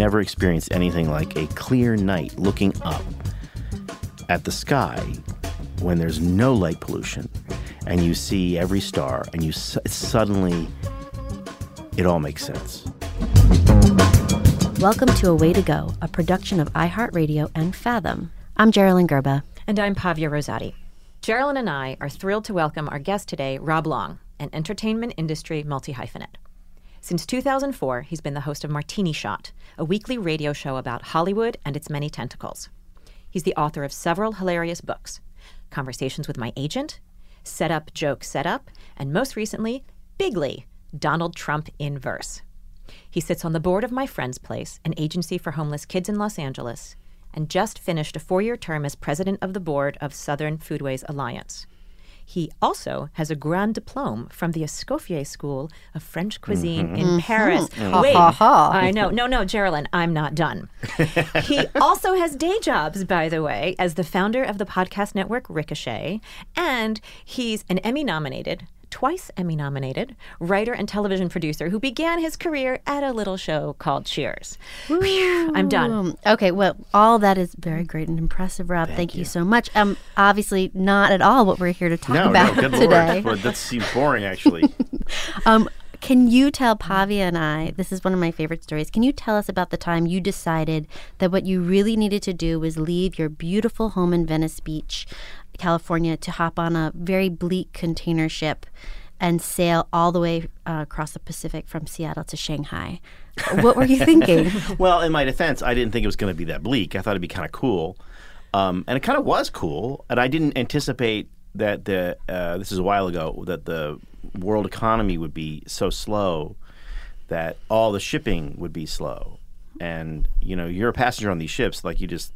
Never experienced anything like a clear night looking up at the sky when there's no light pollution and you see every star and you su- suddenly it all makes sense Welcome to A Way to Go, a production of iHeartRadio and Fathom. I'm Jeralyn Gerba. And I'm Pavia Rosati. Jeralyn and I are thrilled to welcome our guest today, Rob Long, an entertainment industry multi hyphenate. Since 2004, he's been the host of Martini Shot, a weekly radio show about Hollywood and its many tentacles. He's the author of several hilarious books Conversations with My Agent, Set Up, Joke, Set Up, and most recently, Bigly Donald Trump in Verse. He sits on the board of My Friend's Place, an agency for homeless kids in Los Angeles, and just finished a four year term as president of the board of Southern Foodways Alliance. He also has a grand diplome from the Escoffier School of French mm-hmm. Cuisine in mm-hmm. Paris. Wait, Ha, ha, ha. I know. No, no, Jeralyn, I'm not done. he also has day jobs, by the way, as the founder of the podcast network Ricochet, and he's an Emmy nominated. Twice Emmy nominated writer and television producer who began his career at a little show called Cheers. Phew, I'm done. Okay, well, all that is very great and impressive, Rob. Thank, you. so much. Um, obviously, not at all what we're here to talk no about no good today. lord that seems boring actually Um, can you tell Pavia and I, this is one of my favorite stories, can you tell us about the time you decided that what you really needed to do was leave your beautiful home in Venice Beach, California, to hop on a very bleak container ship and sail all the way uh, across the Pacific from Seattle to Shanghai? What were you thinking? Well, in my defense, I didn't think it was going to be that bleak. I thought it'd be kind of cool, um, and it kind of was cool. And I didn't anticipate that the uh, this is a while ago that the world economy would be so slow that all the shipping would be slow. And you know, you're a passenger on these ships, like you just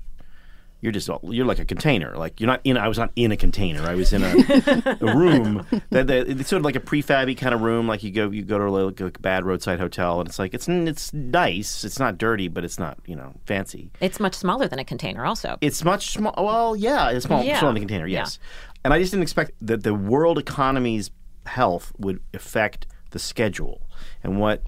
you're just you're like a container. Like you're not in. I was not in a container. I was in a, a room that, that it's sort of like a prefabby kind of room. Like you go you go to like a bad roadside hotel, and it's like it's it's nice. It's not dirty, but it's not you know fancy. It's much smaller than a container, also. It's much small. Well, yeah, it's small, Yeah. smaller than a container. Yeah. Yes, and I just didn't expect that the world economy's health would affect the schedule and what.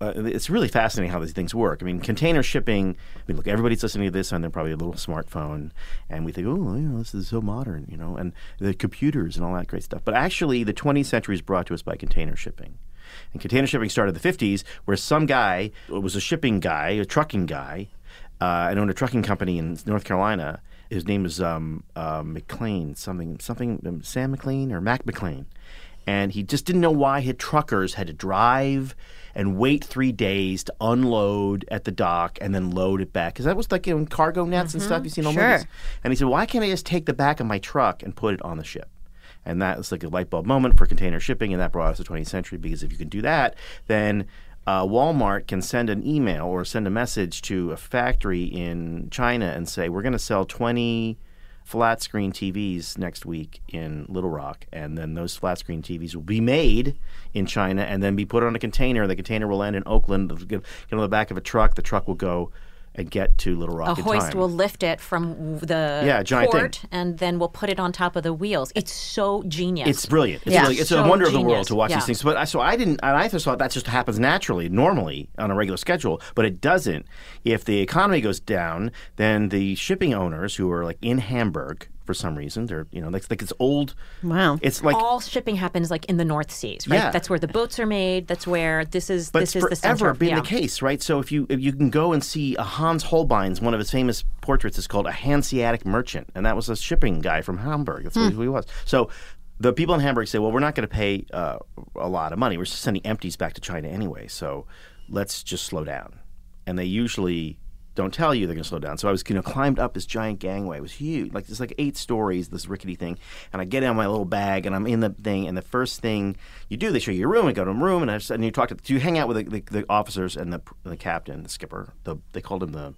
Uh, it's really fascinating how these things work. I mean, container shipping. I mean, look, everybody's listening to this on their probably a little smartphone, and we think, oh, you know, this is so modern, you know, and the computers and all that great stuff. But actually, the 20th century is brought to us by container shipping. And container shipping started in the 50s, where some guy was a shipping guy, a trucking guy, uh, and owned a trucking company in North Carolina. His name was um, uh, McLean, something, something, um, Sam McLean or Mac McLean. And he just didn't know why his truckers had to drive and wait three days to unload at the dock and then load it back. Because that was like in cargo nets and stuff you've seen all Sure. movies. And he said, why can't I just take the back of my truck and put it on the ship? And that was like a light bulb moment for container shipping, and that brought us to the 20th century because if you can do that, then uh, Walmart can send an email or send a message to a factory in China and say, "We're going to sell 20 flat screen TVs next week in Little Rock, and then those flat screen TVs will be made in China and then be put on a container. The container will land in Oakland. Get on the back of a truck. The truck will go and get to Little Rock A hoist will lift it from the Yeah, giant port, thing. and then we'll put it on top of the wheels. It's so genius. It's brilliant. It's, Yeah. really, it's So a wonder of the world to watch Yeah. these things. But I, so I didn't. And I just thought that just happens naturally, normally on a regular schedule. But it doesn't. If the economy goes down, then the shipping owners who are like in Hamburg for some reason, they're you know like, like it's old. Wow. It's like all shipping happens like in the North Seas, right? Yeah. That's where the boats are made. That's where this is. But this it's is the center. forever been yeah. the case, right? So if you if you can go and see a Hans Holbein's one of his famous portraits is called a Hanseatic merchant, and that was a shipping guy from Hamburg. That's Hmm. who he was. So the people in Hamburg say, well, we're not going to pay uh, a lot of money. We're just sending empties back to China anyway. So let's just slow down. And they usually don't tell you they're going to slow down. So I was, you know, climbed up this giant gangway. It was huge, like it's like eight stories, this rickety thing. And I get in my little bag, and I'm in the thing. And the first thing you do, they show you your room. I go to a room, and I just, and you talk to, you hang out with the, the, the officers and the the captain, the skipper. The they called him the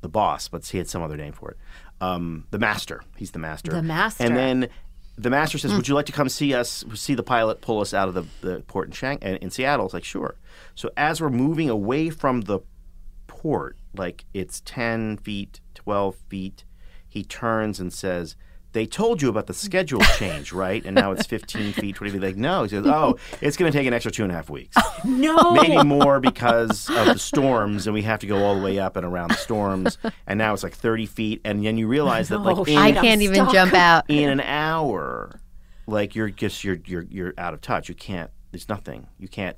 the boss, but he had some other name for it. Um, the master. He's the master. The master. And then the master says, "Would you like to come see us? See the pilot pull us out of the, the port in Shang in in Seattle?" It's like, "Sure." So as we're moving away from the port, like it's ten feet, twelve feet, he turns and says. They told you about the schedule change, right? And now it's 15 feet, 20 feet. Like, no. He says, oh, it's going to take an extra two and a half weeks oh, No. maybe more because of the storms, and we have to go all the way up and around the storms. And now it's like 30 feet, and then you realize that like Oh, in, I can't even stuck. jump out. in an hour, like you're just you're you're you're out of touch. You can't. There's nothing. You can't.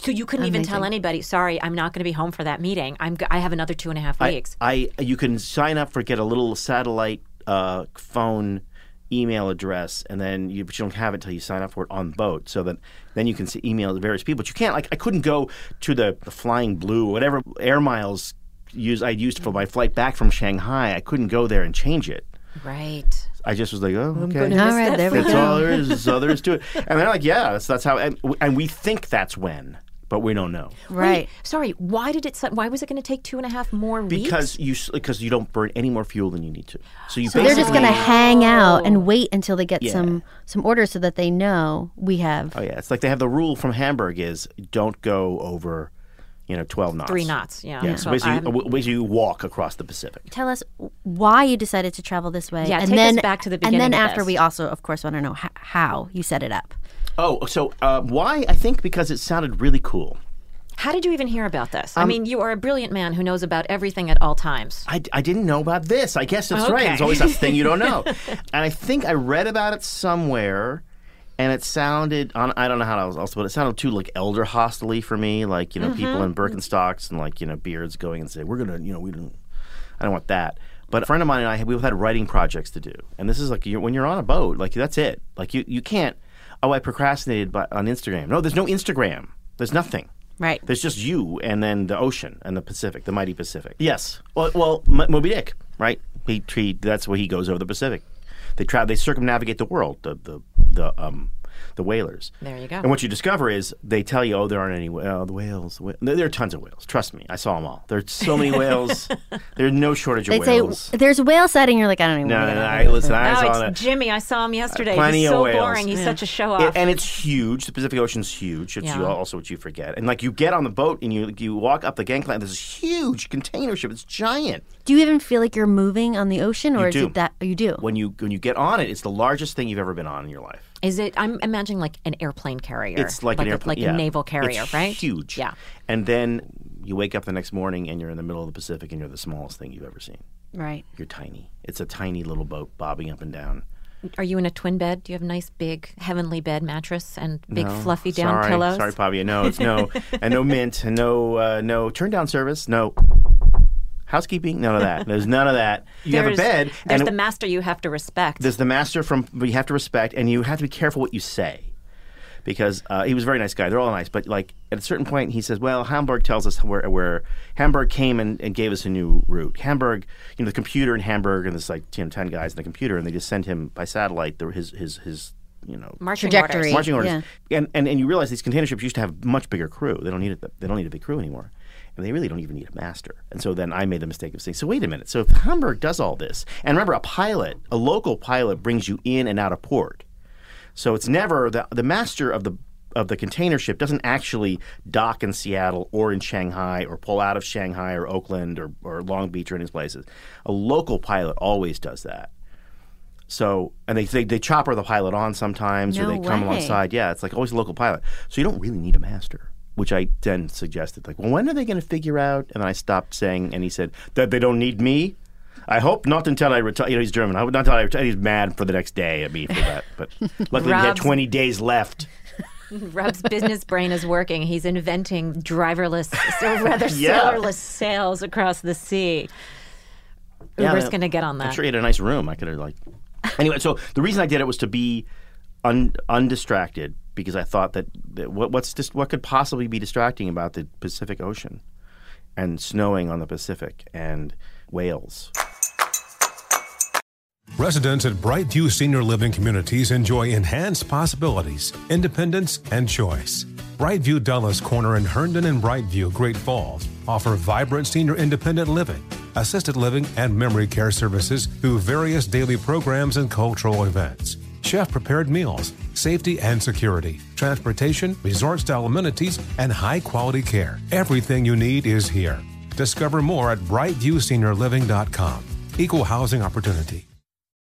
So you couldn't even tell anybody. Sorry, I'm not going to be home for that meeting. I'm. g- I have another two and a half weeks. I you can sign up for get a little satellite uh, phone email address and then you but you don't have it until you sign up for it on the boat so that then you can see email to various people but you can't like I couldn't go to the, the flying blue whatever air miles use I used for my flight back from Shanghai I couldn't go there and change it right. I just was like oh okay gonna All right, there we that's go. all there is. That's all there is to it. And they're like, yeah, that's, that's how. And, and we think that's when, but we don't know Right. Wait, sorry. Why did it? su- Why was it going to take two and a half more weeks? because you because you don't burn any more fuel than you need to. So you So they're just going to hang out and oh. wait until they get Yeah. some some orders so that they know we have. Oh yeah, it's like they have the rule from Hamburg is don't go over, you know, twelve knots. three knots. Yeah. Yeah, so So basically, I'm- basically you walk across the Pacific. Tell us why you decided to travel this way. Yeah, and take us then back to the beginning. And then of after this. we also, of course, want to know how you set it up. Oh, so uh, why? I think because it sounded really cool. How did you even hear about this? Um, I mean, you are a brilliant man who knows about everything at all times. I, I didn't know about this. I guess that's right. Okay. There's always that thing you don't know. and I think I read about it somewhere, and it sounded on. I don't know how else, else, but it sounded too like elder hostily for me. Like you know, people in Birkenstocks and like you know beards going and say, "We're gonna," you know, we don't. I don't want that. But a friend of mine and I, we both had writing projects to do, and this is like you're, when you're on a boat, like that's it. Like you, you can't. Oh, I procrastinated by, on Instagram. No, there's no Instagram. There's nothing. Right. There's just you and then the ocean and the Pacific, the mighty Pacific. Yes. Well, well M- Moby Dick, right? He, he that's where he goes over the Pacific. They try they circumnavigate the world, the the the um the whalers. There you go. And what you discover is they tell you, oh, there aren't any wh- oh, the whales. the wh- There there are tons of whales. Trust me, I saw them all. There's so many whales. There's no shortage of They'd say whales. there's a whale sighting. You're like, I don't even. no, know no, no. what I, listen, I Oh, saw it's that. Jimmy. I saw him yesterday. Plenty He's of so whales. boring. He's such a show It- off. and it's huge. The Pacific Ocean's huge. It's Yeah. also what you forget. And like you get on the boat and you you walk up the gangplank. There's this huge container ship. It's giant. Do you even feel like you're moving on the ocean, or You is do. it that you do? When you when you get on it, it's the largest thing you've ever been on in your life. Is it? I'm imagining like an airplane carrier. It's like, an a, airplane, like yeah. a naval carrier, It's right? Huge. Yeah. And then you wake up the next morning and you're in the middle of the Pacific and you're the smallest thing you've ever seen. right. You're tiny. It's a tiny little boat bobbing up and down. Are you in a twin bed? Do you have a nice big heavenly bed mattress and big No, fluffy down sorry, pillows? Sorry, Pavia. No, it's no, and no mint, and no, uh, no turn down service, no housekeeping, none of that. There's none of that. You have a There's- bed, There's and the master you have to respect. there's the master from you have to respect, and you have to be careful what you say. Because uh, he was a very nice guy. They're all nice, but like at a certain point, he says, "Well, Hamburg tells us where, where Hamburg came and, and gave us a new route. Hamburg, you know, the computer in Hamburg, and there's like you know, ten guys in the computer, and they just send him by satellite the, his his his you know Marching Trajectory. orders. marching orders. Yeah. And, and and you realize these container ships used to have much bigger crew. They don't need it. They don't need a big crew anymore. And they really don't even need a master. And so then I made the mistake of saying, so wait a minute. So if Hamburg does all this, and remember, a pilot, a local pilot, brings you in and out of port. So it's never the the master of the of the container ship doesn't actually dock in Seattle or in Shanghai or pull out of Shanghai or Oakland or, or Long Beach or any of these places. A local pilot always does that. So and they they, they chopper the pilot on sometimes or No they come alongside. Yeah, it's like always a local pilot. So you don't really need a master. Which I then suggested, like, well, when are they going to figure out? And then I stopped saying, and he said that they don't need me. I hope not until I retire. You know, he's German. I hope not until I retire. He's mad for the next day at me for that. But luckily, we had 20 days left. Rob's business brain is working. He's inventing driverless, or rather Yeah. sailorless sails across the sea. Yeah, Uber's no, going to get on that. I'm that. sure he had a nice room. I could have like. Anyway, so the reason I did it was to be un, undistracted because I thought that, that what, what's just what could possibly be distracting about the Pacific Ocean and snowing on the Pacific and whales. Residents at Brightview Senior Living Communities enjoy enhanced possibilities, independence, and choice. Brightview Dulles Corner in Herndon and Brightview, Great Falls, offer vibrant senior independent living, assisted living, and memory care services through various daily programs and cultural events. Chef prepared meals, safety and security, transportation, resort style amenities, and high quality care. Everything you need is here. Discover more at brightviewseniorliving.com. Equal housing opportunity.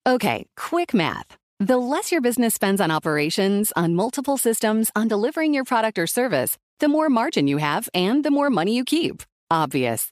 Okay, quick math. The less your business spends on operations, on multiple systems, on delivering your product or service, the more margin you have and the more money you keep. Obvious.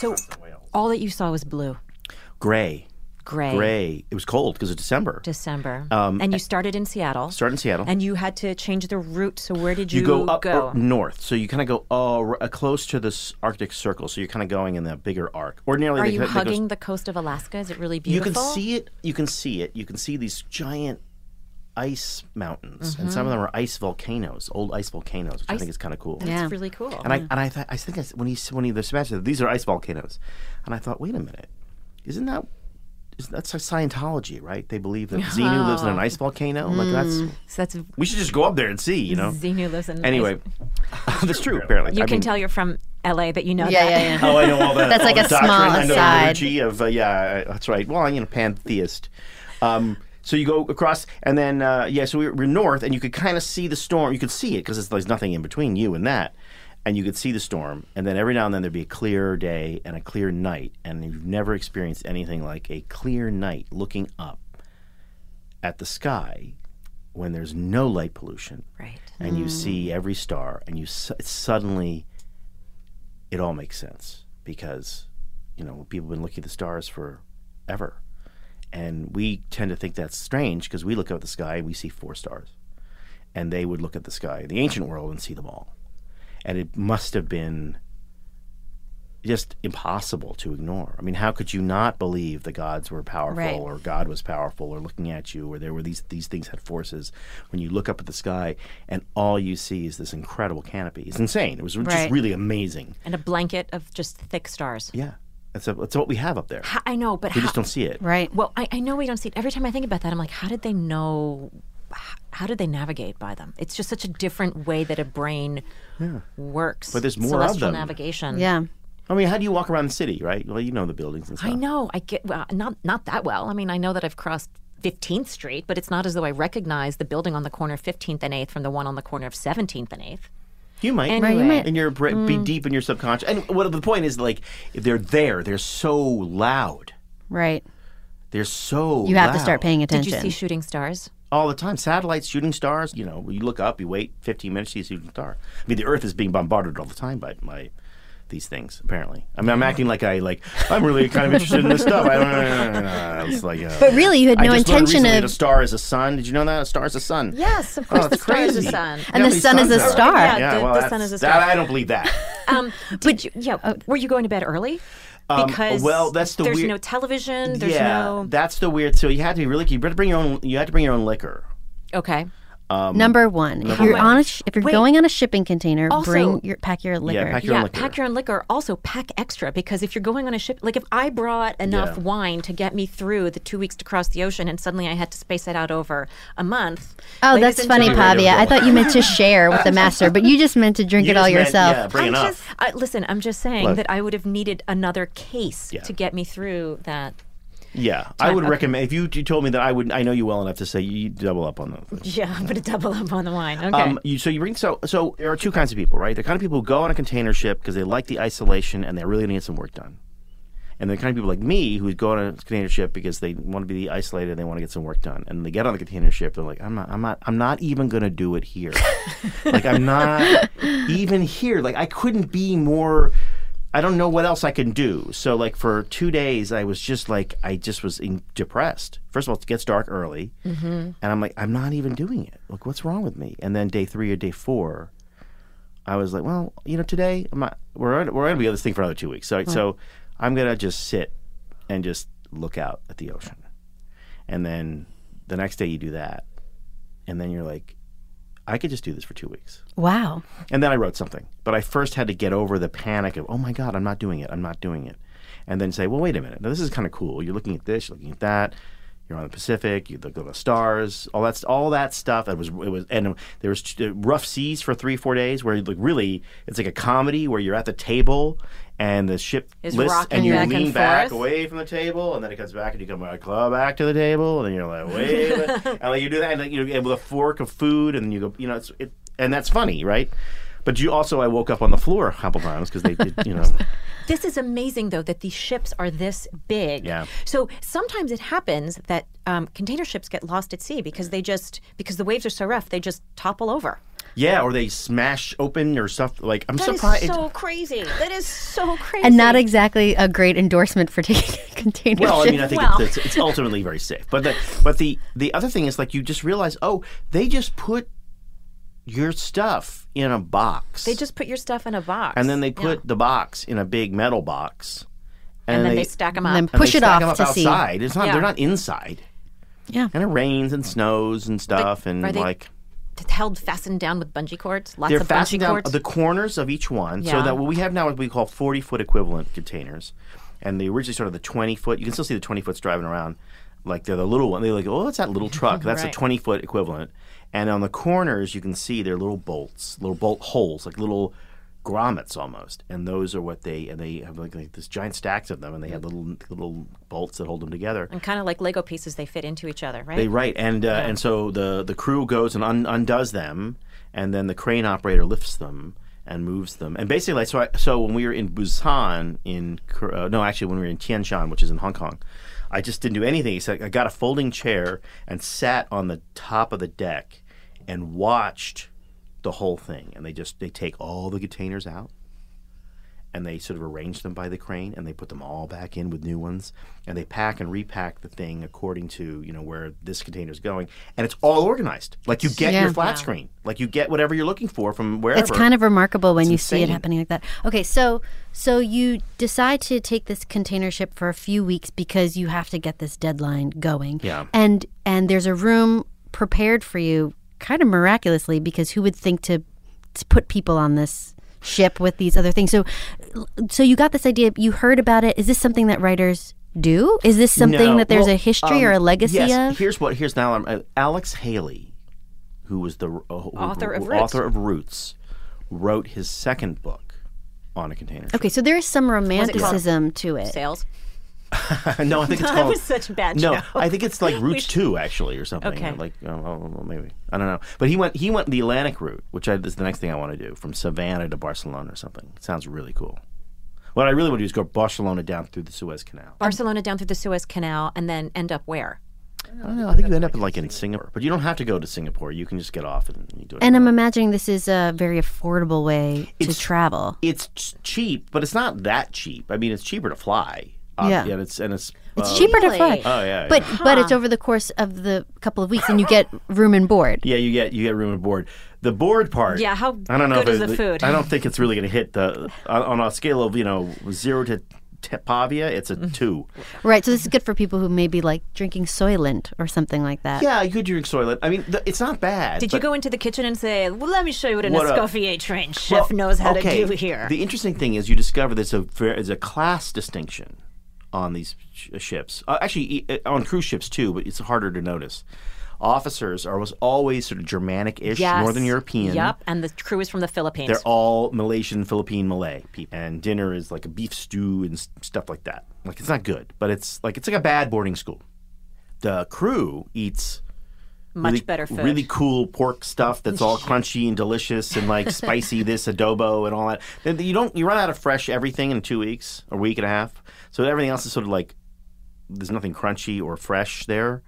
So all that you saw was blue, Gray. gray, Gray. It was cold because it's December. December. Um, and you started in Seattle. Started in Seattle. And you had to change the route. So where did you, go? you go up go? north, so you kind of go uh, uh, close to this Arctic Circle. So you're kind of going in the bigger arc. Ordinarily, Are they, you they goes- hugging the coast of Alaska? Is it really beautiful? You can see it. You can see it. You can see these giant ice mountains, and Mm-hmm. some of them are ice volcanoes, old ice volcanoes, which I think is kind of cool. That's Yeah. really cool. And I and I thought I think I, s- when he when he the Sebastian said these are ice volcanoes, and I thought, wait a minute, isn't that is that's Scientology, right? They believe that Xenu lives in an ice volcano. Like that's so that's we should just go up there and see, you know. Xenu lives in Anyway, ice- that's true. Apparently, You I can mean- tell you're from LA, but you know Yeah, that. yeah, yeah. Oh, I know all that. That's all like the a small doctrine. I know the aside. of uh, yeah, that's right. Well, I'm you know pantheist. Um, so you go across, and then uh, yeah, so we're, we're north, and you could kind of see the storm. You could see it because there's nothing in between you and that, and you could see the storm. And then every now and then there'd be a clear day and a clear night, and you've never experienced anything like a clear night looking up at the sky when there's no light pollution Right. and you see every star, and you su- suddenly it all makes sense because you know people have been looking at the stars forever, and we tend to think that's strange because we look up at the sky and we see four stars, and they would look at the sky the ancient world and see them all, and it must have been just impossible to ignore. I mean, how could you not believe the gods were powerful Right. or God was powerful or looking at you or there were these these things had forces when you look up at the sky and all you see is this incredible canopy. It's insane. It was just really amazing. And a blanket of just thick stars. Yeah. That's a, that's what we have up there. How- I know, but we how, just don't see it. Right. Well, I, I know we don't see it. Every time I think about that, I'm like, how did they know? How did they navigate by them? It's just such a different way that a brain works. But there's more of Celestial them. navigation. Yeah. I mean, how do you walk around the city, right? Well, you know the buildings and stuff. I know. I get well, not not that well. I mean, I know that I've crossed 15th Street, but it's not as though I recognize the building on the corner of 15th and 8th from the one on the corner of 17th and 8th. You might. Right, you might. And you're br- be Mm. deep in your subconscious. And what the point is, like, they're there. They're so loud. Right. They're so You have to start paying attention. Did you see shooting stars? all the time. Satellites shooting stars. You know, you look up, you wait 15 minutes, you see a shooting star. I mean, the Earth is being bombarded all the time by my these things. Apparently, I mean, I'm acting like I like I'm really kind of interested in this stuff. I don't know. It's like, uh, But really, you had I no just intention recently of- that A star is a sun. Did you know that a star is a sun? Yes, of Oh, course. it's the star is a sun. And how the sun is a star. Yeah, Yeah, the- well, the that's, sun is a that- I don't believe that. Um, did you, yeah, were you going to bed early? Um, Because well, that's the there's weird- no television. There's yeah, no that's the weird. So you had to be really. You better bring your own. You had to bring your own liquor. okay. Um, Number one, if you're one. on a sh- if you're Wait. going on a shipping container, Also- bring your pack your liquor. pack your own yeah, liquor. pack your own liquor. Also, pack extra because if you're going on a ship, like if I brought enough Yeah. wine to get me through the two weeks to cross the ocean, and suddenly I had to space it out over a month. Oh, ladies that's and funny, gentlemen- Pavia. I thought you meant to share with the master, but you just meant to drink You it all just meant- yourself. yeah, bring I'm enough. just I, listen. I'm just saying Look. that I would have needed another case Yeah. to get me through that. Yeah, I would okay. recommend if you, you told me that I would. I know you well enough to say you double up on those. Yeah, I'm gonna double up on the wine. Okay. Um, you, so you bring so so there are two kinds of people, right? The kind of people who go on a container ship because they like the isolation and they really get some work done, and the kind of people like me who go on a container ship because they want to be isolated and they want to get some work done, and they get on the container ship, they're like, I'm not, I'm not, I'm not even going to do it here. like I'm not even here. Like I couldn't be more. I don't know what else I can do. So like for two days, I was just like I just was in, depressed. First of all, it gets dark early, mm-hmm. and I'm like I'm not even doing it. Like what's wrong with me? And then day three or day four, I was like, well, you know, today I'm not, we're we're gonna be on this thing for another two weeks. So so I'm gonna just sit and just look out at the ocean, and then the next day you do that, and then you're like, I could just do this for two weeks. Wow. And then I wrote something. But I first had to get over the panic of, oh my God, I'm not doing it. I'm not doing it. And then say, well, wait a minute. Now, this is kind of cool. You're looking at this, you're looking at that. You're on the Pacific. You look at the stars. All that's all that stuff. It was it was and there was uh, rough seas for three four days where like really it's like a comedy where you're at the table and the ship Is lists and you back lean and back forth. away from the table and then it comes back and you come back claw back to the table and then you're like wait and like you do that and like, you know with a fork of food and then you go you know it's it and that's funny right but you also I woke up on the floor a couple times because they did you know This is amazing, though, that these ships are this big. Yeah. So sometimes it happens that um, container ships get lost at sea because they just because the waves are so rough, they just topple over. yeah or they smash open or stuff like I'm That is surprised so crazy. That is so crazy. And not exactly a great endorsement for taking a container Well, I mean, I think Well. it's, it's, it's ultimately very safe. But the but the the other thing is like you just realize, oh, they just put your stuff in a box. they just put your stuff in a box, and then they put the box in a big metal box, and, then they, stack them up. And then and push they it stack off 'em up to sea. outside. It's not Yeah. they're not inside, Yeah. and it rains and snows and stuff, and are they like held fastened down with bungee cords. Lots they're of bungee fastened down cords. the corners of each one, so that what we have now is what we call forty foot equivalent containers, and they originally started the twenty foot. You can still see the twenty foots driving around, like they're the little one. They're like, oh, it's that little truck. That's Right. a twenty foot equivalent, and on the corners you can see they're little bolts, little bolt holes, like little grommets almost, and those are what they and they have like, like this giant stacks of them, and they have little little bolts that hold them together. and kind of like Lego pieces, they fit into each other, right? They right, and uh, and so the the crew goes and un- undoes them, and then the crane operator lifts them and moves them. And basically, so I, so when we were in Busan, in uh, no, actually when we were in Tianshan, which is in Hong Kong, I just didn't do anything. except I got a folding chair and sat on the top of the deck and watched the whole thing. And they just they take all the containers out, and they sort of arrange them by the crane and they put them all back in with new ones and they pack and repack the thing according to you know where this container is going and it's all organized like you get Yeah. your flat screen like you get whatever you're looking for from wherever It's kind of remarkable when It's you see it happening like that. Okay, so so you decide to take this container ship for a few weeks because you have to get this deadline going. Yeah. And and there's a room prepared for you kind of miraculously because who would think to to put people on this ship with these other things. So so you got this idea, you heard about it. Is this something that writers do? Is this something No, that there's well, a history or a um, legacy yes, of? Here's what. Here's now. Uh, Alex Haley, who was the uh, Author of who- Roots. author of Roots, wrote his second book on a container. ship. Okay, so there is some Was it romanticism to it. Sales. no, I think it's called. That called. was such a bad No, joke. I think it's like We Roots should- Two, actually, or something. Okay. Like, oh, oh, oh, well, maybe I don't know. But he went. He went the Atlantic route, which I, is the next thing I want to do, from Savannah to Barcelona or something. It sounds really cool. What I really want to do is go Barcelona down through the Suez Canal. Barcelona down through the Suez Canal and then end up where? I don't know. I think you end up in, like in Singapore, but you don't have to go to Singapore. You can just get off and you do it. And I'm imagining this is a very affordable way to It's- travel. it's ch- cheap, but it's not that cheap. I mean, it's cheaper to fly. Uh, Yeah. and it's and it's It's uh, cheaper to fly. Oh yeah, But yeah. but it's over the course of the couple of weeks and you get room and board. Yeah, you get you get room and board. The board part. Yeah, how I don't know good if is it- the food? I don't think it's really going to hit the on, on a scale of you know zero to t- Pavia. It's a Mm-hmm. two. Right. So this is good for people who maybe like drinking Soylent or something like that. Yeah, you could drink Soylent. I mean, th- it's not bad. Did you go into the kitchen and say, "Well, let me show you what an What a- Escoffier trained chef Well, knows how okay, to do here"? The interesting thing is you discover there's a ver- there's a class distinction on these sh- ships. Uh, actually, e- uh, on cruise ships too, but it's harder to notice. Officers are was always sort of Germanic-ish, Yes. Northern European. Yep, and the crew is from the Philippines. They're all Malaysian, Philippine, Malay people, and dinner is like a beef stew and stuff like that. Like it's not good, but it's like it's like a bad boarding school. The crew eats Much really, better food. really cool pork stuff that's all crunchy and delicious and like spicy this adobo and all that. Then you don't you run out of fresh everything in two weeks, a week and a half. So everything else is sort of like there's nothing crunchy or fresh there.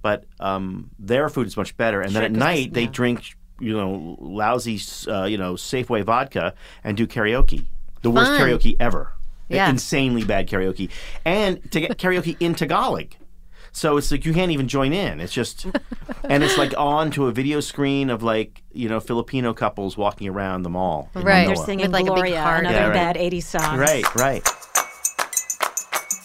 But um, their food is much better. And Sure, then at night they yeah. drink you know lousy uh, you know Safeway vodka and do karaoke. The worst karaoke ever. Yeah. Insanely bad karaoke. And to get karaoke in Tagalog. So it's like you can't even join in. It's just, and it's like on to a video screen of like you know Filipino couples walking around the mall. Right. They're singing With, like, a big Gloria, heart. another Yeah, right. bad '80s song. Right, right.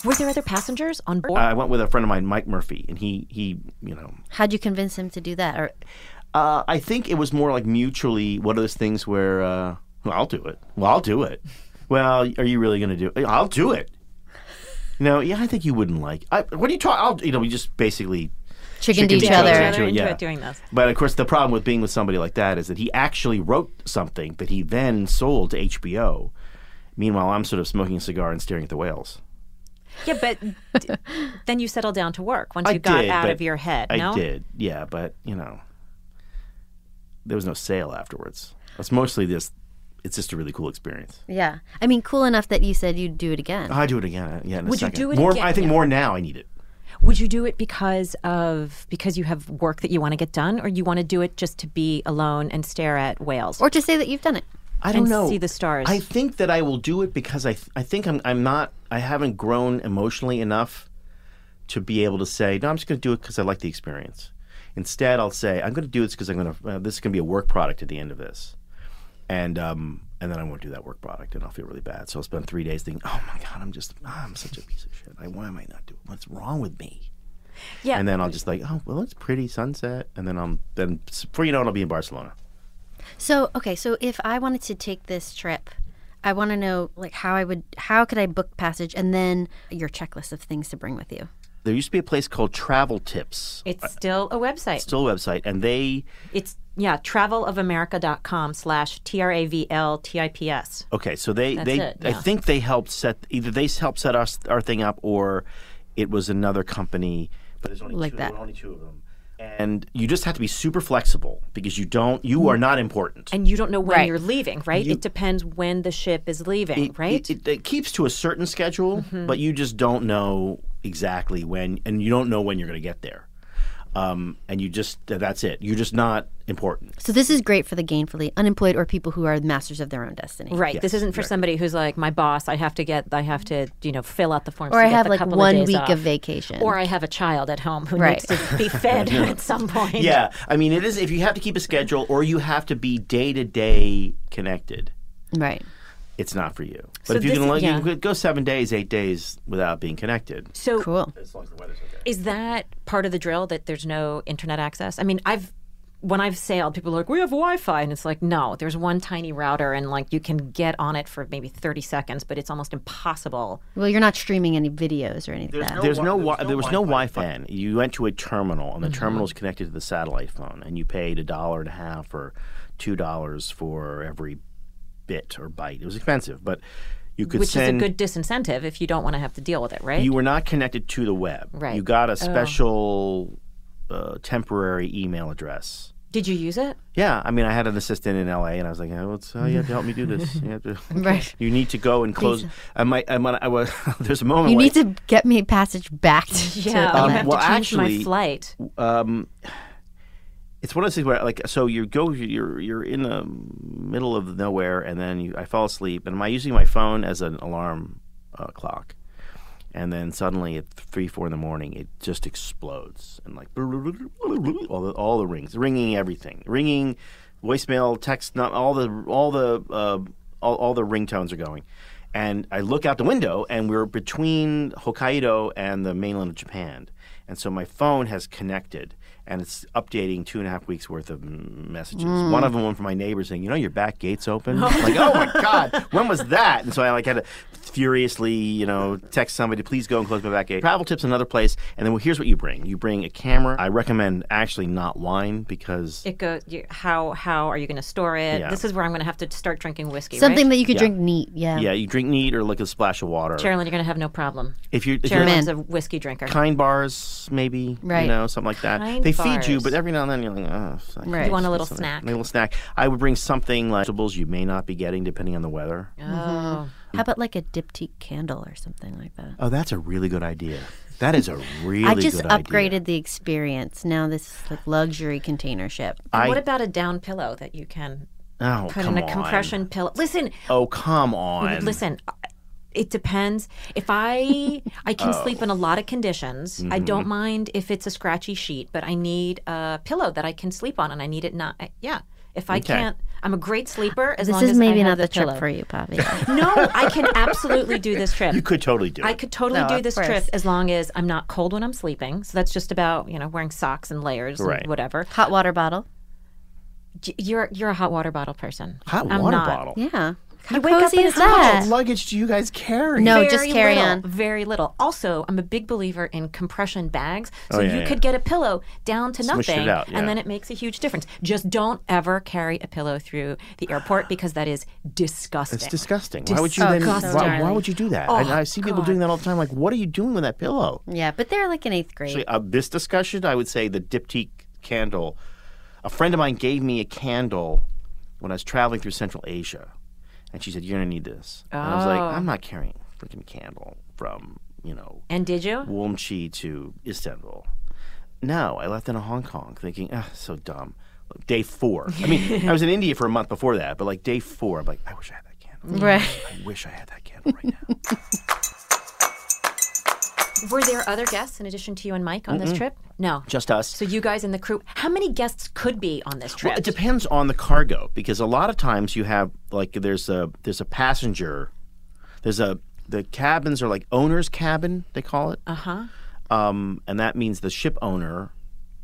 Were there other passengers on board? I went with a friend of mine, Mike Murphy, and he he you know How'd you convince him to do that? Or uh, I think it was more like mutually one of those things where uh, well, I'll do it. Well, I'll do it. Well, are you really going to do it? I'll do it. No, yeah, I think you wouldn't like. I, what are you talking? I'll you know we just basically chickened Chickened each each other. other. They're into yeah. it doing this. But of course, the problem with being with somebody like that is that he actually wrote something that he then sold to HBO. Meanwhile, I'm sort of smoking a cigar and staring at the whales. Yeah, but d- then you settled down to work once I you got did, out of your head. I no, did, yeah, but you know, there was no sale afterwards. It's mostly this. It's just a really cool experience. Yeah. I mean, cool enough that you said you'd do it again. I do it again. uh, Yeah, in a Would you do it more? again? I think Yeah. more now. I need it. Would you do it because of because you have work that you want to get done, or you want to do it just to be alone and stare at whales? or to say that you've done it. I don't And know. see the stars. I think that I will do it because I th- I think I'm I'm not I haven't grown emotionally enough to be able to say no. I'm just going to do it because I like the experience. Instead, I'll say I'm going to do this because I'm going to. Uh, this is going to be a work product at the end of this, and um and then I won't do that work product, and I'll feel really bad. So I'll spend three days thinking, oh my god, I'm just I'm such a piece of shit. I, why am I not doing? What's wrong with me? yeah, And then I'll just like, oh well, it's pretty sunset, and then I'm then before you know it, I'll be in Barcelona. So, okay, so if I wanted to take this trip, I want to know like how I would how could I book passage and then your checklist of things to bring with you. There used to be a place called Travel Tips. it's still a website. still a website, and they It's yeah, travelofamerica.com slash T R A V L T I P S. okay. So they That's they it, I think they helped set either they helped set us our thing up or it was another company. But there's only Like two, that. only two of them, and you just have to be super flexible because you don't you are not important. And you don't know when Right. you're leaving, right? it depends when the ship is leaving, it, right? It, it, it keeps to a certain schedule, Mm-hmm. but you just don't know exactly when, and you don't know when you're going to get there. Um, and you just that's it. You're just not important. So this is great for the gainfully unemployed or people who are masters of their own destiny. Right. this isn't for somebody who's like my boss. I have to get. I have to you know fill out the forms. Or to I get have the like one of week off. of vacation. Or I have a child at home who Right. needs to be fed at some point. Yeah, I mean, it is if you have to keep a schedule or you have to be day to day connected. Right. It's not for you. But So if you can, is- like, yeah. you could go seven days, eight days without being connected. So Cool. As long as the weather's okay. is that part of the drill that there's no internet access? I mean, I've when I've sailed, people are like, "We have Wi-Fi," and it's like, no, there's one tiny router, and like you can get on it for maybe 30 seconds, but it's almost impossible. Well, you're not streaming any videos or anything like that. There's no, wi- there was no Wi-Fi. then. You went to a terminal, and the mm-hmm. terminal is connected to the satellite phone, and you paid a dollar and a half or two dollars for every bit or byte. It was expensive, but you could which send. is a good disincentive if you don't want to have to deal with it, right? You were not connected to the web. Right. You got a Oh. special uh, temporary email address. Did you use it? Yeah, I mean, I had an assistant in LA, and I was like, oh, it's, oh you have to help me do this. You have to. Right. You need to go and close. I might. I might. I was. there's a moment. You where need to get me a passage back to. Yeah, to I Um, have well, to change actually- my flight. um, it's one of those things where, like, so you go, you're you're in the middle of nowhere, and then you, I fall asleep, and am I using my phone as an alarm uh, clock? And then suddenly at three, four in the morning, it just explodes, and like all the all the rings, ringing everything, ringing, voicemail, text, not all the all the uh, all, all the ringtones are going. And I look out the window, and we're between Hokkaido and the mainland of Japan. And so my phone has connected, and it's updating two and a half weeks worth of mm, messages. Mm. One of them went from my neighbor saying, "You know, your back gate's open." like, oh my god, when was that? And so I like had to furiously, you know, text somebody, "Please go and close my back gate." Travel tips another place, and then well, here's what you bring: you bring a camera. I recommend actually not wine because It goes. You, how how are you going to store it? Yeah. This is where I'm going to have to start drinking whiskey. Something right? that you could Yeah. drink neat. Yeah. yeah, you drink neat or like a splash of water. Jeralyn, you're going to have no problem. If you if you're Jeralyn's a whiskey drinker. kind bars, maybe Right. you know something like that. Kind they feed you, but every now and then you're like, oh, it's Right. You want a little something- snack. A little snack. I would bring something like vegetables you may not be getting depending on the weather. Oh. Mm-hmm. How about like a diptyque candle or something like that? Oh, that's a really good idea. That is a really I just upgraded idea. the experience. Now this is like luxury container ship. I, what about a down pillow that you can oh, put come in a on. compression pillow? Listen, Oh, come on. listen. It depends. If I I can sleep Oh. in a lot of conditions. I Mm-hmm. don't mind if it's a scratchy sheet, but I need a pillow that I can sleep on, and I need it not. I- Yeah. If I Okay. can't, I'm a great sleeper as This long is as maybe I not have the, pillow. trip for you, Poppy. No, I can absolutely do this trip. You could totally do it. I could totally No, do this course. trip as long as I'm not cold when I'm sleeping. So that's just about you know wearing socks and layers Right. and whatever. Hot water bottle. You're you're a hot water bottle person. Hot I'm water not. bottle. Yeah. How You wake up cozy and is it's hot. that? What luggage do you guys carry? No, Very just carry little, on. Very little. Also, I'm a big believer in compression bags. So Oh, yeah, you yeah. could get a pillow down to Smush it nothing, out, yeah. and then it makes a huge difference. Just don't ever carry a pillow through the airport because that is disgusting. It's disgusting. Why would you then? Disgusting. Why, why would you do that? Oh, I, I see people doing that all the time. Like, what are you doing with that pillow? Yeah, but they're like in eighth grade. Actually, uh, this discussion, I would say the diptyque candle. A friend of mine gave me a candle when I was traveling through Central Asia, and she said, "You're gonna need this." And I was like, Oh. "I'm not carrying a freaking candle from you know And did you? Woolwich to Istanbul." No, I left in Hong Kong, thinking, "Ah, so dumb." Look, day four. I mean, I was in India for a month before that, but like day four, I'm like, "I wish I had that candle. Right. I wish I had that candle right now." Were there other guests in addition to you and Mike on this trip? No. Just us. So you guys and the crew. How many guests could be on this trip? Well, it depends on the cargo because a lot of times you have like there's a there's a passenger, there's a the cabins are like owner's cabin they call it, Uh huh. um, and that means the ship owner,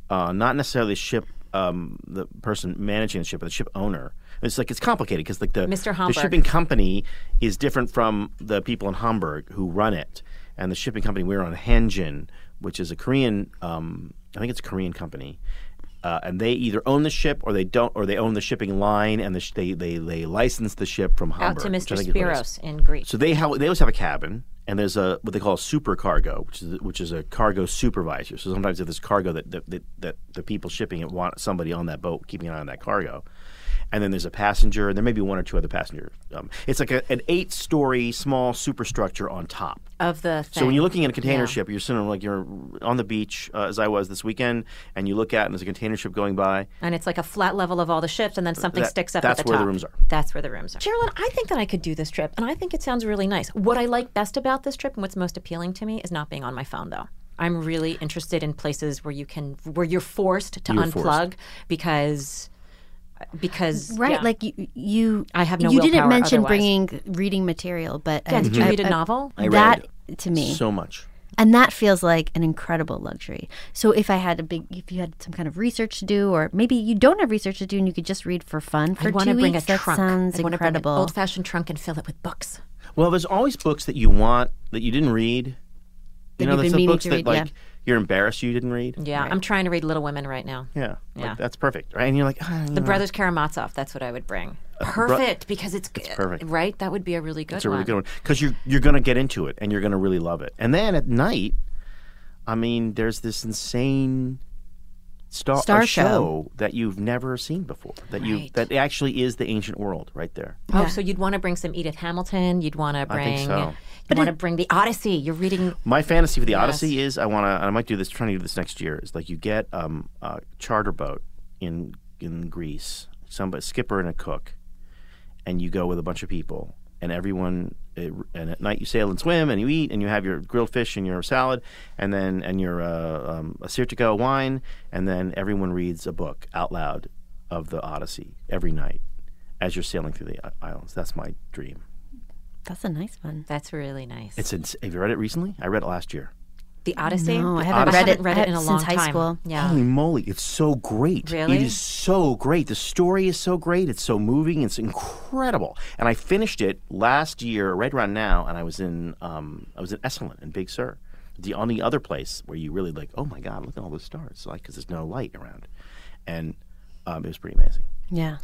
uh, not necessarily the ship um, the person managing the ship, but the ship owner. It's like it's complicated because like the Mr. the shipping company is different from the people in Hamburg who run it, and the shipping company we're on Hanjin, which is a Korean, um, I think it's a Korean company. Uh, and they either own the ship or they don't, or they own the shipping line, and the sh- they, they they license the ship from Out Hamburg. to Mr. think is what it is. Spiros in Greece. So they have they always have a cabin, and there's a what they call a supercargo, which is which is a cargo supervisor. So sometimes if there's cargo that that, that, that the people shipping it want somebody on that boat keeping an eye on that cargo, and then there's a passenger, and there may be one or two other passengers. Um, it's like a, an eight-story small superstructure on top. Of the So when you're looking at a container Yeah. ship, you're sitting like you're on the beach, uh, as I was this weekend, and you look out and there's a container ship going by. And it's like a flat level of all the ships, and then something That- sticks up that's at the where top. the rooms are. That's where the rooms are. Jeralyn, I think that I could do this trip, and I think it sounds really nice. What I like best about this trip and what's most appealing to me is not being on my phone, though. I'm really interested in places where you can, where you're forced to You're unplug forced. because, because Right, yeah. like you, you. I have no You didn't mention otherwise. bringing reading material, but Yeah, um, did you I- read a novel? I that to me so much. and that feels like an incredible luxury. So if I had a big, if you had some kind of research to do, or maybe you don't have research to do and you could just read for fun for I want two to bring weeks, a that trunk. sounds I wanna incredible. Bring an old-fashioned trunk and fill it with books. Well, there's always books that you want that you didn't read. That You know, you've there's been some books to that read, like yeah. You're embarrassed you didn't read. Yeah, I'm trying to read Little Women right now. Yeah, Yeah. like, that's perfect, right? And you're like, ah, you The know, Brothers Karamazov. That's what I would bring. bro- Perfect because it's, It's perfect. right. That would be a really good It's a really one. good one because you're you're gonna get into it and you're gonna really love it. And then at night, I mean, there's this insane star, Star show. show that you've never seen before. That you that actually is the ancient world right there. Oh, so you'd want to bring some Edith Hamilton. You'd want to bring. think so. You want to bring the Odyssey. You're reading. My fantasy for the Yes. Odyssey is I want to. I might do this. Trying to do this next year. Is like you get um, a charter boat in in Greece, some a skipper and a cook, and you go with a bunch of people, and everyone. It, and at night you sail and swim, and you eat, and you have your grilled fish and your salad, and then and your uh, um, a wine, and then everyone reads a book out loud of the Odyssey every night as you're sailing through the islands. That's my dream. That's a nice one. That's really nice. It's in, have you read it recently? I read it last year. the Odyssey. No, I haven't Odyssey. read it, haven't read it in a since long high time. school. Yeah. Holy moly, it's so great. Really? It is so great. The story is so great. It's so moving. It's incredible. And I finished it last year, right around now, and I was in um, I was in Esalen in Big Sur, the only other place where you really like, oh my God, look at all those stars, like because there's no light around, and um, it was pretty amazing. Yeah.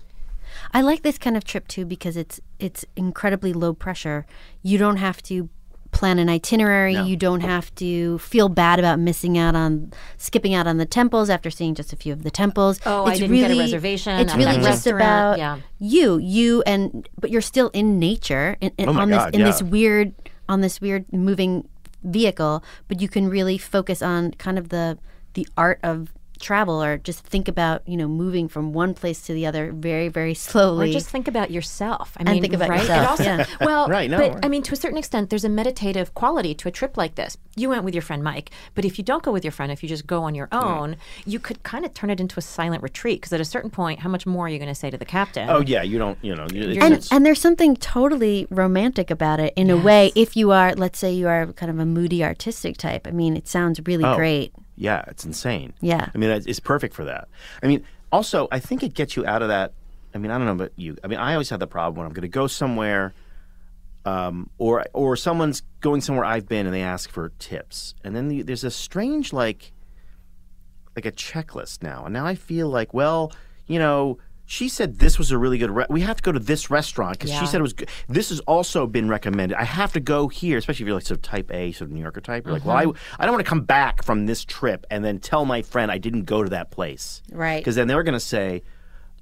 I like this kind of trip too because it's it's incredibly low pressure. You don't have to plan an itinerary. No. You don't have to feel bad about missing out on skipping out on the temples after seeing just a few of the temples. Oh, I it's didn't really, get a reservation It's at really just restaurant. about Yeah. you, you, and but you're still in nature in, in- Oh my on this God, in this weird on this weird moving vehicle. But you can really focus on kind of the the art of travel or just think about you know moving from one place to the other very very slowly Or just think about yourself. I And mean, think about right? yourself, also, yeah. Well, Right, no, but right. I mean, to a certain extent, there's a meditative quality to a trip like this. You went with your friend Mike, but if you don't go with your friend, if you just go on your own, you could kind of turn it into a silent retreat. Because at a certain point, how much more are you going to say to the captain? Oh yeah, you don't, you know, it's, and it's- and there's something totally romantic about it in a way if you are let's say you are kind of a moody artistic type i mean it sounds really Oh. great Yeah, it's insane. Yeah. I mean, it's, perfect for that. I mean, also, I think it gets you out of that. I mean, I don't know about you. I mean, I always have the problem when I'm going to go somewhere, um, or or someone's going somewhere I've been and they ask for tips, and then the, there's a strange like, like a checklist now, and now I feel like, well, you know. She said this was a really good. Re- we have to go to this restaurant because Yeah. she said it was good. This has also been recommended. I have to go here, especially if you're like sort of type A, sort of New Yorker type. You're like, well, I, uh-huh. I don't want to come back from this trip and then tell my friend I didn't go to that place. Right. Because then they're going to say,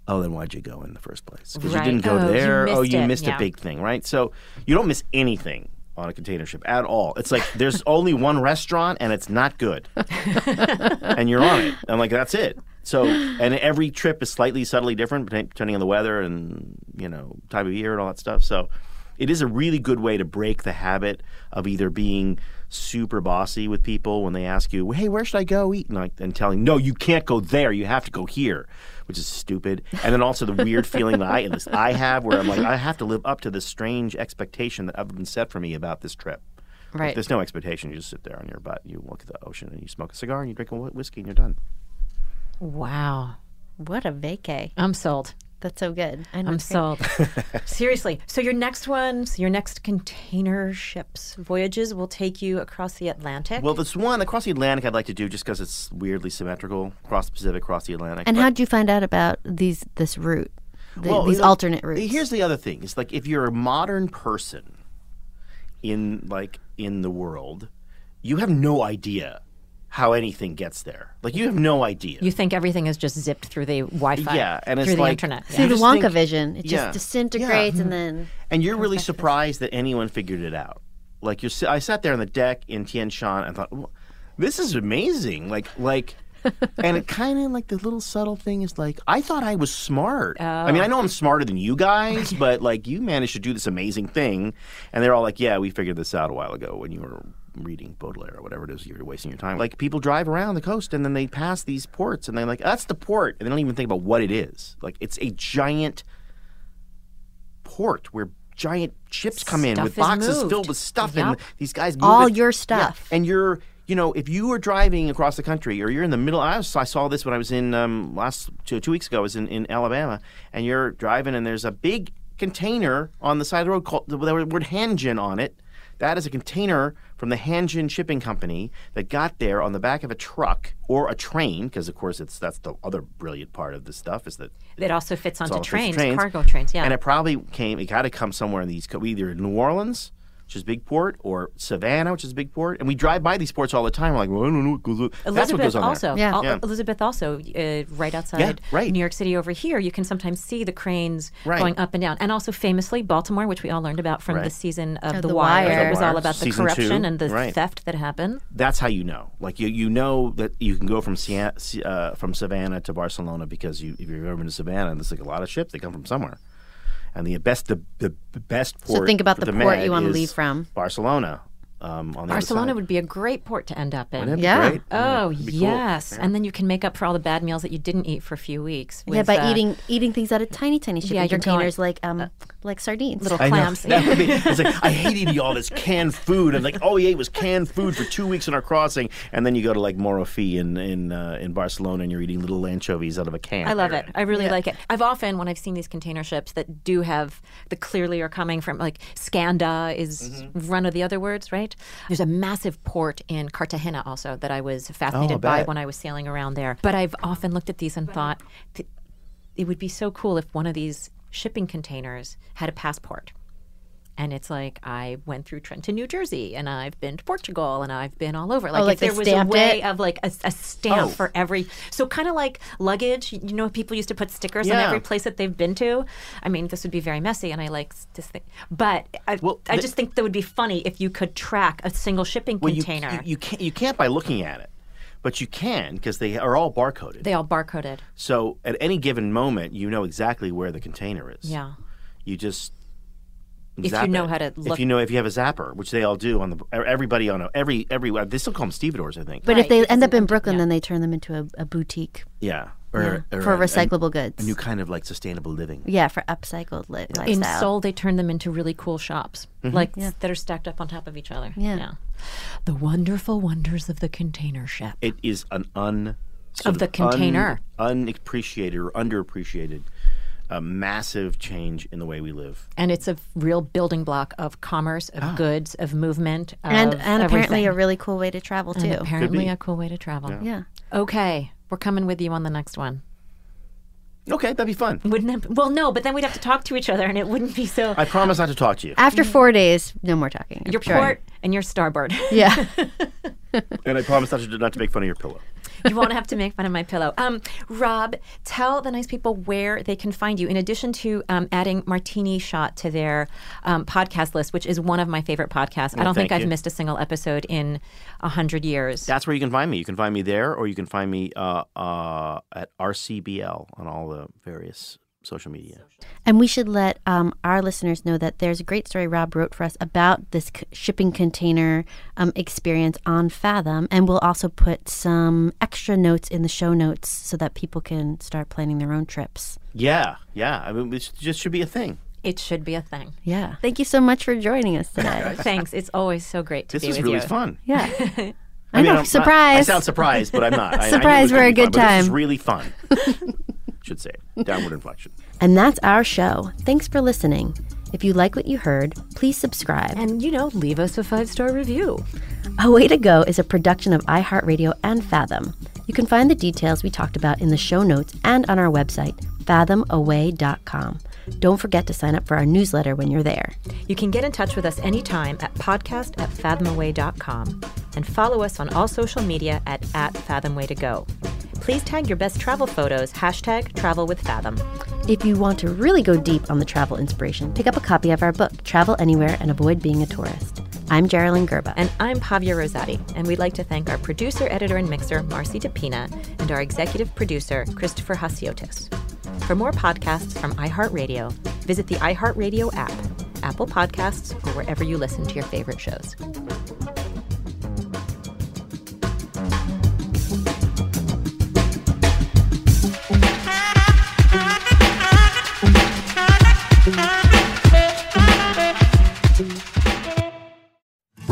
oh, then why'd you go in the first place? Because Right. you didn't go Oh, you there. oh, you it. missed Yeah. a big thing, right? So you don't miss anything on a container ship at all. It's like there's only one restaurant and it's not good. and you're on it. I'm like, that's it. So, and every trip is slightly, subtly different depending on the weather and, you know, time of year and all that stuff. So it is a really good way to break the habit of either being super bossy with people when they ask you, hey, where should I go eat? And, like, and telling, no, you can't go there. You have to go here, which is stupid. And then also the weird feeling that I, I have where I'm like, I have to live up to this strange expectation that has been set for me about this trip. Like, Right. there's no expectation. You just sit there on your butt, you look at the ocean, and you smoke a cigar, and you drink a whiskey, and you're done. Wow. what a vacay I'm sold. that's so good I know, I'm sold. Seriously. So your next ones, your next container ships voyages will take you across the Atlantic. Well, this one across the Atlantic I'd like to do just because it's weirdly symmetrical. Across the Pacific, across the Atlantic. and But- how'd you find out about these this route the, Well, these you know, alternate routes Here's the other thing: it's like if you're a modern person in like in the world, you have no idea how anything gets there. Like you have no idea. You think everything is just zipped through the Wi-Fi, Yeah, and it's through the like- internet. See You the Wonka think- vision. It Yeah. just disintegrates and then and you're really surprised that anyone figured it out. Like you're, I sat there on the deck in Tien Shan and thought, "Wha- this is amazing. Like, like, and it kind of like the little subtle thing is like, I thought I was smart. I mean, I oh. know I'm smarter than you guys, but like, you managed to do this amazing thing, and they're all like, yeah, we figured this out a while ago when you were reading Baudelaire or whatever it is you're wasting your time. Like, people drive around the coast and then they pass these ports and they're like, that's the port, and they don't even think about what it is. Like, it's a giant port where giant ships come in with boxes moved. filled with stuff Yep. and these guys move All it. your Yeah, stuff. and you're you know if you are driving across the country or you're in the middle I, was, I saw this when I was in um, last two, two weeks ago I was in, in Alabama and you're driving and there's a big container on the side of the road called the word Hanjin on it that is a container from the Hanjin Shipping Company that got there on the back of a truck or a train, because of course it's that's the other brilliant part of this stuff is that It also fits onto fits trains, cargo trains. Yeah, and it probably came. It got to come somewhere in these, either New Orleans, which is big port, or Savannah, which is a big port. And we drive by these ports all the time. We're like, well, I don't know what goes. on. That's what Elizabeth goes on also. there. Yeah. Yeah. Elizabeth also, uh, right outside right. New York City over here, you can sometimes see the cranes Right. going up and down. And also famously Baltimore, which we all learned about from the season of Of The, The Wire. Wire. It was all about the season corruption two. and the Right. theft that happened. That's how you know. Like you, you know that you can go from Sian- uh, from Savannah to Barcelona because you, if you've ever been to Savannah, there's like a lot of ships. They come from somewhere. And the best, the, the best port. So think about the the port you wanna leave from. Barcelona. Um, on the Barcelona would be a great port to end up in. Wouldn't be Yeah. great? Oh It'd cool. yes, Yeah. and then you can make up for all the bad meals that you didn't eat for a few weeks. yeah, by uh, eating eating things out of tiny tiny shipping you're going- like um like sardines. little I know. clams. That would be, it's like I hate eating all this canned food, and like all we ate was canned food for two weeks on our crossing, and then you go to like Morofi in in uh, in Barcelona, and you're eating little anchovies out of a can. I love it. I really like it. I've often, when I've seen these container ships that do have the clearly are coming from like Scanda is Mm-hmm. one of the other words, right? There's a massive port in Cartagena also that I was Oh, fascinated by when I was sailing around there. But I've often looked at these and thought th- it would be so cool if one of these shipping containers had a passport. And it's like I went through Trenton, New Jersey, and I've been to Portugal, and I've been all over. Like, Oh, like if there was a way it? of like a, a stamp Oh. for every, so kind of like luggage. You know, people used to put stickers on every place that they've been to. I mean, this would be very messy, and I like this thing, but I, Well, I the- just think that would be funny if you could track a single shipping Well, you, container. you, you can't you can't by looking at it, but you can because they are all barcoded. they all barcoded. so at any given moment, you know exactly where the container is. Yeah. You just If you know it. how to If you know if you have a zapper, which they all do on the everybody on a, every every they still call them stevedores, I think. But Right, if they because end up in Brooklyn, yeah. then they turn them into a, a boutique yeah. Or, or for a- a- recyclable goods. A new kind of like sustainable living. yeah, for upcycled li- In lifestyle. Seoul, they turn them into really cool shops, Mm-hmm. like that are stacked up on top of each other. Yeah. The wonderful wonders of the container ship. It is an un Of the container. un, unappreciated or underappreciated, a massive change in the way we live. and it's a real building block of commerce, of ah. goods, of movement, of and and apparently a really cool way to travel And too. apparently be. a cool way to travel. yeah. Okay, we're coming with you on the next one. Okay, that'd be fun. Wouldn't it? Well, no, but then we'd have to talk to each other, and it wouldn't be so. I promise not to talk to you. After four days, no more talking. your Sure. port and your starboard. Yeah. And I promise not to, not to make fun of your pillow. You won't have to make fun of my pillow. Um, Rob, tell the nice people where they can find you. In addition to um, adding Martini Shot to their um, podcast list, which is one of my favorite podcasts. I don't think thank I've missed a single episode in a hundred years. That's where you can find me. You can find me there, or you can find me uh, uh, at RCBL on all the various social media. And we should let um, our listeners know that there's a great story Rob wrote for us about this c- shipping container um, experience on Fathom. And we'll also put some extra notes in the show notes so that people can start planning their own trips. Yeah, yeah. I mean, it just should be a thing. It should be a thing. Yeah. Thank you so much for joining us today. Thanks. It's always so great to be here. This be is with really you. fun. yeah. I, I mean, know. I'm not- surprise. I sound surprised, but I'm not. I- I knew it Surprise, we're a be fun, good but This is really fun. Should say it. Downward inflection. And that's our show. Thanks for listening. If you like what you heard, please subscribe. And, you know, leave us a five star review. A Way to Go is a production of iHeartRadio and Fathom. You can find the details we talked about in the show notes and on our website, fathomaway.com. Don't forget to sign up for our newsletter when you're there. You can get in touch with us anytime at podcast at fathomaway.com and follow us on all social media at, at fathomway2go. Please tag your best travel photos, hashtag travel with Fathom. If you want to really go deep on the travel inspiration, pick up a copy of our book, Travel Anywhere and Avoid Being a Tourist. I'm Jeralyn Gerba. And I'm Pavia Rosati. And we'd like to thank our producer, editor, and mixer, Marcy DePina, and our executive producer, Christopher Hasiotis. For more podcasts from iHeartRadio, visit the iHeartRadio app, Apple Podcasts, or wherever you listen to your favorite shows.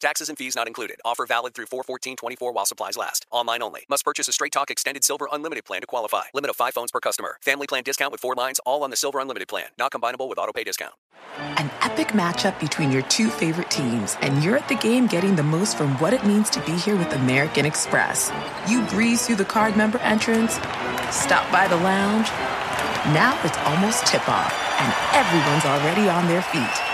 Taxes and fees not included. Offer valid through 41424 while supplies last. Online only. Must purchase a Straight Talk Extended Silver Unlimited plan to qualify. Limit of 5 phones per customer. Family plan discount with 4 lines all on the Silver Unlimited plan. Not combinable with auto pay discount. An epic matchup between your two favorite teams and you're at the game getting the most from what it means to be here with American Express. You breeze through the card member entrance, stop by the lounge. Now it's almost tip off and everyone's already on their feet.